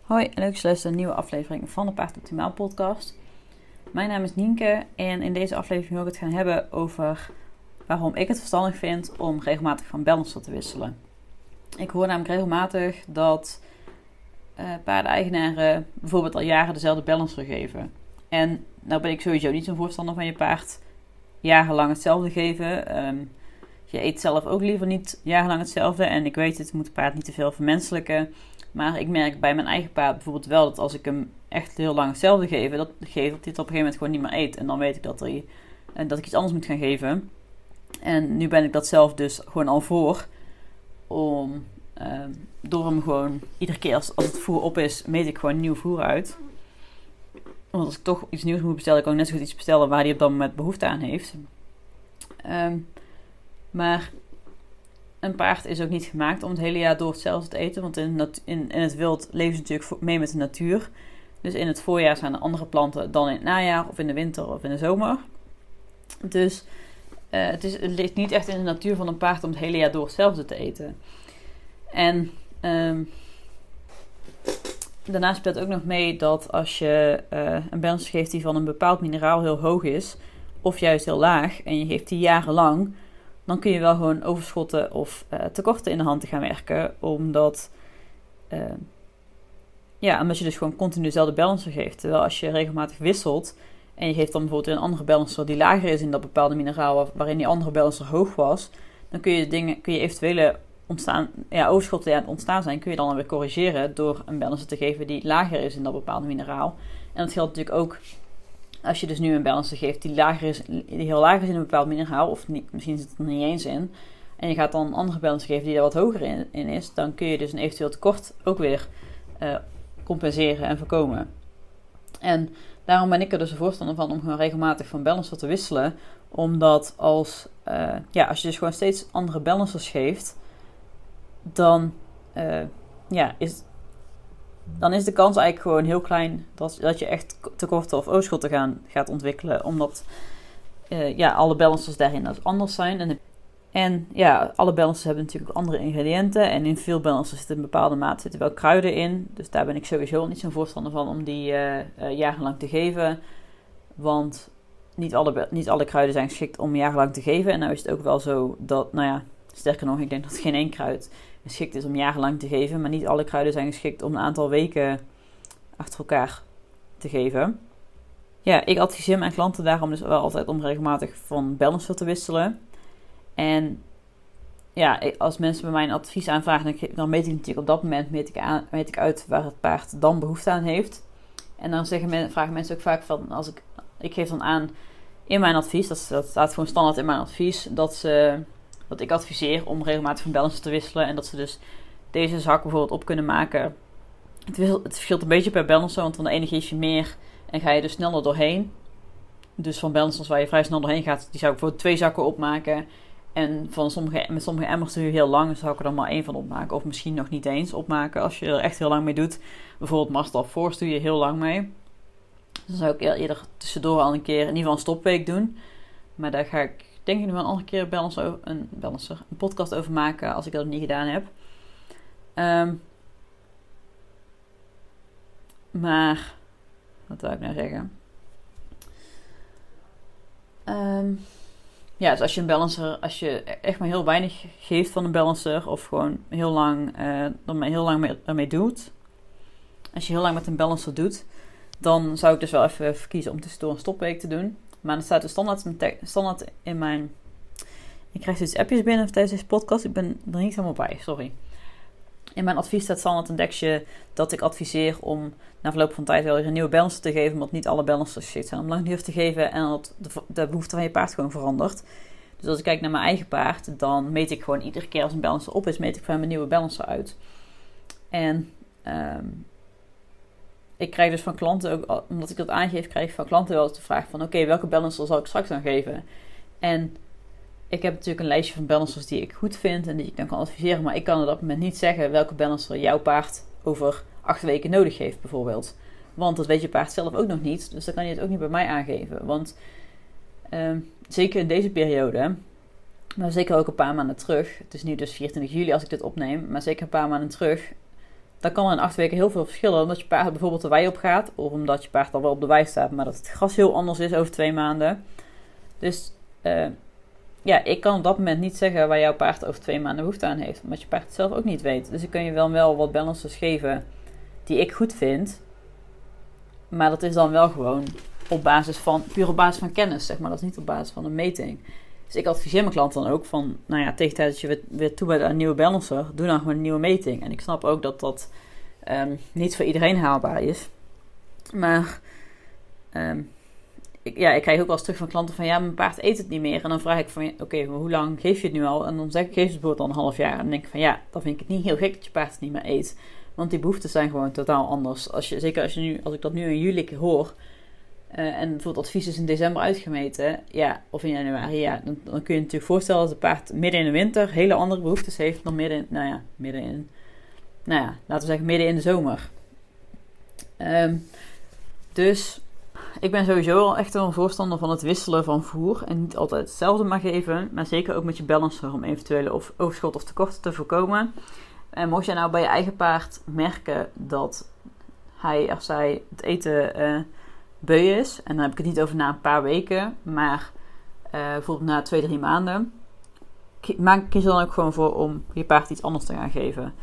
Hoi leuk dat je naar een nieuwe aflevering van de Paard Optimaal podcast. Mijn naam is Nienke en in deze aflevering wil ik het gaan hebben over waarom ik het verstandig vind om regelmatig van balancer te wisselen. Ik hoor namelijk regelmatig dat uh, paardeneigenaren bijvoorbeeld al jaren dezelfde balancer geven. En nou ben ik sowieso niet zo'n voorstander van je paard jarenlang hetzelfde geven. Um, je eet zelf ook liever niet jarenlang hetzelfde. En ik weet het, moet het paard niet te veel vermenselijken. Maar ik merk bij mijn eigen paard bijvoorbeeld wel dat als ik hem echt heel lang hetzelfde geef, dat, geef, dat hij het op een gegeven moment gewoon niet meer eet. En dan weet ik dat, hij, en dat ik iets anders moet gaan geven. En nu ben ik dat zelf dus gewoon al voor. Om uh, door hem gewoon iedere keer als, als het voer op is, meet ik gewoon nieuw voer uit. Want als ik toch iets nieuws moet bestellen, kan ik net zo goed iets bestellen waar hij op dat moment behoefte aan heeft. Um, maar een paard is ook niet gemaakt om het hele jaar door hetzelfde te eten. Want in, in, in het wild leven ze natuurlijk mee met de natuur. Dus in het voorjaar zijn er andere planten dan in het najaar, of in de winter of in de zomer. Dus uh, het, is, het ligt niet echt in de natuur van een paard om het hele jaar door hetzelfde te eten. En um, daarnaast speelt ook nog mee dat als je uh, een balans geeft die van een bepaald mineraal heel hoog is, of juist heel laag, en je geeft die jarenlang, dan kun je wel gewoon overschotten of uh, tekorten in de hand te gaan werken. Omdat, uh, ja, omdat je dus gewoon continu dezelfde balancer geeft. Terwijl als je regelmatig wisselt en je geeft dan bijvoorbeeld een andere balancer die lager is in dat bepaalde mineraal waarin die andere balancer hoog was, dan kun je, dingen, kun je eventuele ontstaan, ja, overschotten die aan het ontstaan zijn, kun je dan weer corrigeren door een balancer te geven die lager is in dat bepaalde mineraal. En dat geldt natuurlijk ook als je dus nu een balancer geeft die, lager is, die heel laag is in een bepaald mineraal, of misschien zit het er niet eens in, en je gaat dan een andere balancer geven die er wat hoger in, in, is, dan kun je dus een eventueel tekort ook weer uh, compenseren en voorkomen. En daarom ben ik er dus een voorstander van om gewoon regelmatig van balancer te wisselen. Omdat als, uh, ja, als je dus gewoon steeds andere balancers geeft, dan uh, ja, is, dan is de kans eigenlijk gewoon heel klein dat, dat je echt tekorten of oogschotten gaan, gaat ontwikkelen. Omdat uh, ja, alle balancers daarin anders zijn. En, en ja, alle balancers hebben natuurlijk andere ingrediënten. En in veel balancers zitten een bepaalde mate zitten wel kruiden in. Dus daar ben ik sowieso niet zo'n voorstander van om die uh, uh, jarenlang te geven. Want niet alle, niet alle kruiden zijn geschikt om jarenlang te geven. En nou is het ook wel zo dat, nou ja, sterker nog, ik denk dat geen één kruid geschikt is om jarenlang te geven. Maar niet alle kruiden zijn geschikt om een aantal weken achter elkaar te geven. Ja, ik adviseer mijn klanten daarom dus wel altijd om regelmatig van balancer te wisselen. En ja, als mensen bij mij advies aanvragen, dan meet ik natuurlijk op dat moment meet ik, aan, meet ik uit waar het paard dan behoefte aan heeft. En dan zeggen vragen mensen ook vaak van, als ik, ik geef dan aan in mijn advies, dat, dat staat gewoon standaard in mijn advies, dat ze dat ik adviseer om regelmatig van balancer te wisselen. En dat ze dus deze zak bijvoorbeeld op kunnen maken. Het, het verschilt een beetje per balancer, want van de ene geef je meer en ga je er sneller doorheen. Dus van balancers waar je vrij snel doorheen gaat, die zou ik voor twee zakken opmaken. En van sommige, met sommige emmers je heel lang, dus zou ik er dan maar één van opmaken. Of misschien nog niet eens opmaken als je er echt heel lang mee doet. Bijvoorbeeld Master Force doe je heel lang mee. Dan zou ik eerder tussendoor al een keer in ieder geval een stopweek doen. Maar daar ga ik denk ik nog wel een andere keer balancer, een, balancer, een podcast over maken als ik dat niet gedaan heb. Um, maar, wat wil ik nou zeggen? Um, ja, dus als je een balancer, als je echt maar heel weinig geeft van een balancer, of gewoon heel lang, uh, heel lang mee, ermee doet. Als je heel lang met een balancer doet, dan zou ik dus wel even verkiezen om tussendoor een stopweek te doen. Maar dan staat er standaard, standaard in mijn. Ik krijg dus appjes binnen tijdens deze podcast. Ik ben er niet helemaal bij, sorry. In mijn advies staat standaard een dekje dat ik adviseer om na verloop van tijd wel weer een nieuwe balancer te geven. Omdat niet alle balancers shit zijn om lang te geven. En dat de, behoefte van je paard gewoon verandert. Dus als ik kijk naar mijn eigen paard, dan meet ik gewoon iedere keer als een balancer op is, meet ik hem een nieuwe balancer uit. En um, ik krijg dus van klanten ook, omdat ik dat aangeef, krijg ik van klanten wel eens de vraag van oké, welke balancer zal ik straks dan geven? En ik heb natuurlijk een lijstje van balancers die ik goed vind en die ik dan kan adviseren, maar ik kan op dat moment niet zeggen welke balancer jouw paard over acht weken nodig heeft, bijvoorbeeld. Want dat weet je paard zelf ook nog niet, dus dan kan je het ook niet bij mij aangeven. Want uh, zeker in deze periode, maar zeker ook een paar maanden terug, het is nu dus 24 juli als ik dit opneem, maar zeker een paar maanden terug dan kan er in acht weken heel veel verschillen. Omdat je paard bijvoorbeeld de wei op gaat. Of omdat je paard al wel op de wei staat. Maar dat het gras heel anders is over twee maanden. Dus uh, ja, ik kan op dat moment niet zeggen waar jouw paard over twee maanden behoefte aan heeft. Omdat je paard het zelf ook niet weet. Dus ik kan je wel, wel wat balances geven die ik goed vind. Maar dat is dan wel gewoon op basis van, puur op basis van kennis, zeg maar. Dat is niet op basis van een meting. Dus ik adviseer mijn klant dan ook van, nou ja, tegen tijd dat je weer, weer toe bent aan een nieuwe balancer, doe dan gewoon een nieuwe meting. En ik snap ook dat dat um, niet voor iedereen haalbaar is. Maar um, ik, ja, ik krijg ook wel eens terug van klanten van, ja, mijn paard eet het niet meer. En dan vraag ik van, oké, hoe lang geef je het nu al? En dan zeg ik, geef het bijvoorbeeld al een half jaar. En dan denk ik van, ja, dan vind ik het niet heel gek dat je paard het niet meer eet. Want die behoeften zijn gewoon totaal anders. Als je, zeker als, je nu, als ik dat nu in juli hoor, uh, en bijvoorbeeld advies is in december uitgemeten, ja, of in januari, ja, dan, kun je natuurlijk voorstellen dat het paard midden in de winter hele andere behoeftes heeft dan midden in, nou ja, midden in, nou ja, laten we zeggen midden in de zomer. Um, dus ik ben sowieso al echt een voorstander van het wisselen van voer en niet altijd hetzelfde maar geven, maar zeker ook met je balancer om eventuele overschot of tekorten te voorkomen. En mocht je nou bij je eigen paard merken dat hij of zij het eten uh, beu is. En dan heb ik het niet over na een paar weken, maar uh, bijvoorbeeld na twee, drie maanden. Maak, kies er dan ook gewoon voor om je paard iets anders te gaan geven.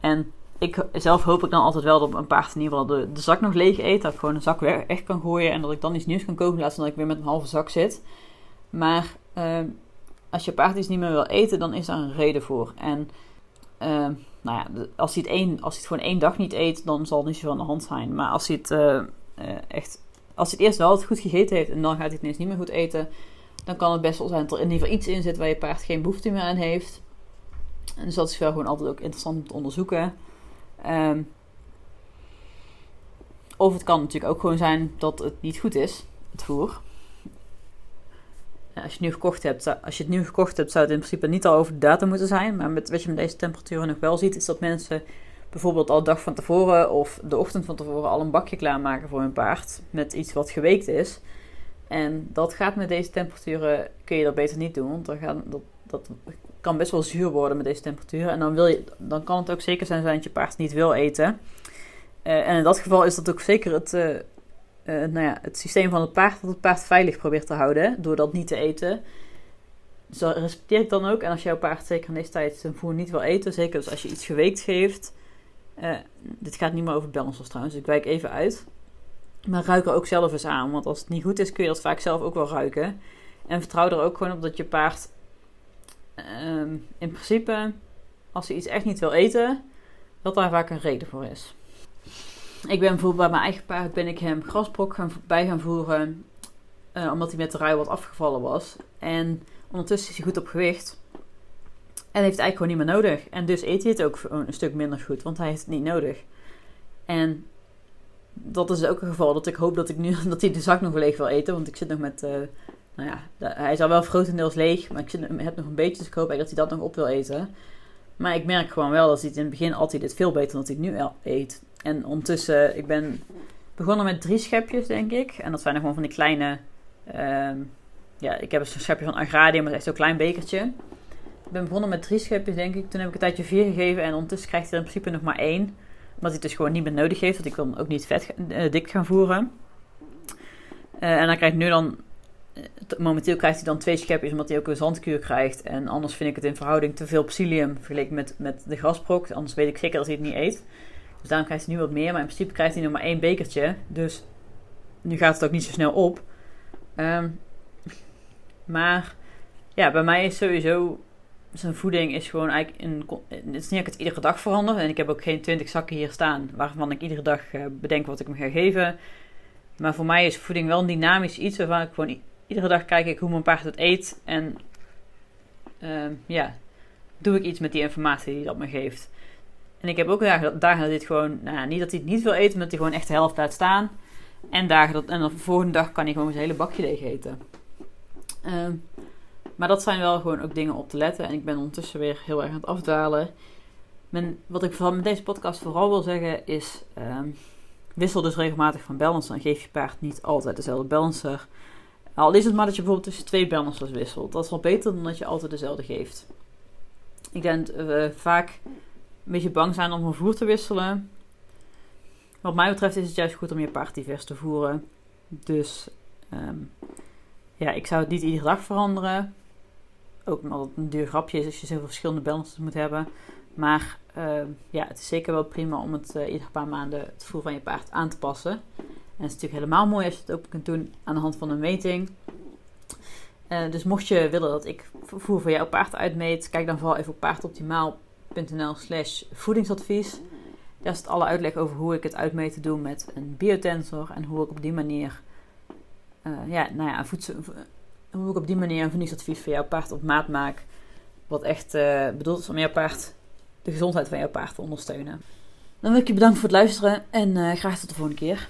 En ik, zelf hoop ik dan altijd wel dat een paard in ieder geval de, zak nog leeg eet. Dat ik gewoon een zak weer echt kan gooien en dat ik dan iets nieuws kan kopen van dat ik weer met een halve zak zit. Maar uh, als je paard iets niet meer wil eten, dan is daar een reden voor. En uh, nou ja, als hij, het één, als hij het gewoon één dag niet eet, dan zal het niet zo aan de hand zijn. Maar als hij het uh, echt als het eerst wel goed gegeten heeft en dan gaat hij het ineens niet meer goed eten, dan kan het best wel zijn dat er in ieder geval iets in zit waar je paard geen behoefte meer aan heeft. En dus dat is wel gewoon altijd ook interessant om te onderzoeken. Um, of het kan natuurlijk ook gewoon zijn dat het niet goed is, het voer. Als je het nu gekocht hebt, als je het nu gekocht hebt, zou het in principe niet al over de datum moeten zijn. Maar met, wat je met deze temperaturen nog wel ziet, is dat mensen bijvoorbeeld al de dag van tevoren of de ochtend van tevoren al een bakje klaarmaken voor hun paard met iets wat geweekt is. En dat gaat met deze temperaturen, kun je dat beter niet doen, want dan gaan, dat, dat kan best wel zuur worden met deze temperaturen. En dan, wil je, dan kan het ook zeker zijn dat je paard niet wil eten. Uh, en in dat geval is dat ook zeker het, uh, uh, nou ja, het systeem van het paard dat het paard veilig probeert te houden door dat niet te eten. Dus respecteer ik dan ook. En als jouw paard zeker in deze tijd zijn voer niet wil eten, zeker dus als je iets geweekt geeft, uh, dit gaat niet meer over balancers trouwens, dus ik wijk even uit. Maar ruik er ook zelf eens aan. Want als het niet goed is, kun je dat vaak zelf ook wel ruiken. En vertrouw er ook gewoon op dat je paard uh, in principe, als hij iets echt niet wil eten, dat daar vaak een reden voor is. Ik ben bijvoorbeeld bij mijn eigen paard ben ik hem grasbrok bij gaan voeren. Uh, omdat hij met de rui wat afgevallen was. En ondertussen is hij goed op gewicht. En heeft eigenlijk gewoon niet meer nodig. En dus eet hij het ook een stuk minder goed, want hij heeft het niet nodig. En dat is ook een geval dat ik hoop dat ik nu dat hij de zak nog leeg wil eten. Want ik zit nog met. Uh, nou ja, hij is al wel grotendeels leeg, maar ik zit, heb nog een beetje. Dus ik hoop eigenlijk dat hij dat nog op wil eten. Maar ik merk gewoon wel dat hij in het begin altijd dit veel beter dan dat hij nu eet. En ondertussen, ik ben begonnen met drie schepjes, denk ik. En dat zijn gewoon van die kleine. Uh, ja, ik heb een schepje van Agradium, maar echt zo'n klein bekertje. Ben begonnen met drie schepjes, denk ik. Toen heb ik een tijdje vier gegeven. En ondertussen krijgt hij er in principe nog maar één. Omdat hij het dus gewoon niet meer nodig heeft. Want ik wil hem ook niet vet uh, dik gaan voeren. Uh, en dan krijgt nu dan... Uh, momenteel krijgt hij dan twee schepjes. Omdat hij ook een zandkuur krijgt. En anders vind ik het in verhouding te veel psyllium. Vergeleken met, met de grasprok. Anders weet ik zeker dat hij het niet eet. Dus daarom krijgt hij nu wat meer. Maar in principe krijgt hij nog maar één bekertje. Dus nu gaat het ook niet zo snel op. Um, maar ja, bij mij is sowieso zijn voeding is gewoon eigenlijk. Het is niet dat ik het iedere dag verander. En ik heb ook geen 20 zakken hier staan waarvan ik iedere dag uh, bedenk wat ik hem ga geven. Maar voor mij is voeding wel een dynamisch iets waarvan ik gewoon iedere dag kijk ik hoe mijn paard het eet. En uh, ja, doe ik iets met die informatie die dat me geeft. En ik heb ook dagen, dagen dat dit gewoon, nou, niet dat hij het niet wil eten, maar dat hij gewoon echt de helft laat staan. En dagen dat, en de volgende dag kan hij gewoon zijn hele bakje leeg eten. Uh, maar dat zijn wel gewoon ook dingen op te letten. En ik ben ondertussen weer heel erg aan het afdalen. Men, wat ik met deze podcast vooral wil zeggen is... Uh, wissel dus regelmatig van balancer. En geef je paard niet altijd dezelfde balancer. Al is het maar dat je bijvoorbeeld tussen twee balancers wisselt. Dat is wel beter dan dat je altijd dezelfde geeft. Ik denk uh, vaak een beetje bang zijn om van voer te wisselen. Wat mij betreft is het juist goed om je paard divers te voeren. Dus ehm, ja, ik zou het niet iedere dag veranderen. Ook het een duur grapje is als je zoveel verschillende balances moet hebben. Maar ehm, ja, het is zeker wel prima om het uh, iedere paar maanden het voer van je paard aan te passen. En het is natuurlijk helemaal mooi als je het ook kunt doen aan de hand van een meting. Uh, dus mocht je willen dat ik voer voor jouw paard uitmeet, kijk dan vooral even op paardoptimaal.nl slash voedingsadvies. Daar is alle uitleg over hoe ik het uitmeten doe met een biotensor en hoe ik op die manier, ja, nou ja, voedsel, hoe ik op die manier een voedingsadvies voor jouw paard op maat maak. Wat echt uh, bedoeld is om jouw paard, de gezondheid van jouw paard te ondersteunen. Dan wil ik je bedanken voor het luisteren en uh, graag tot de volgende keer.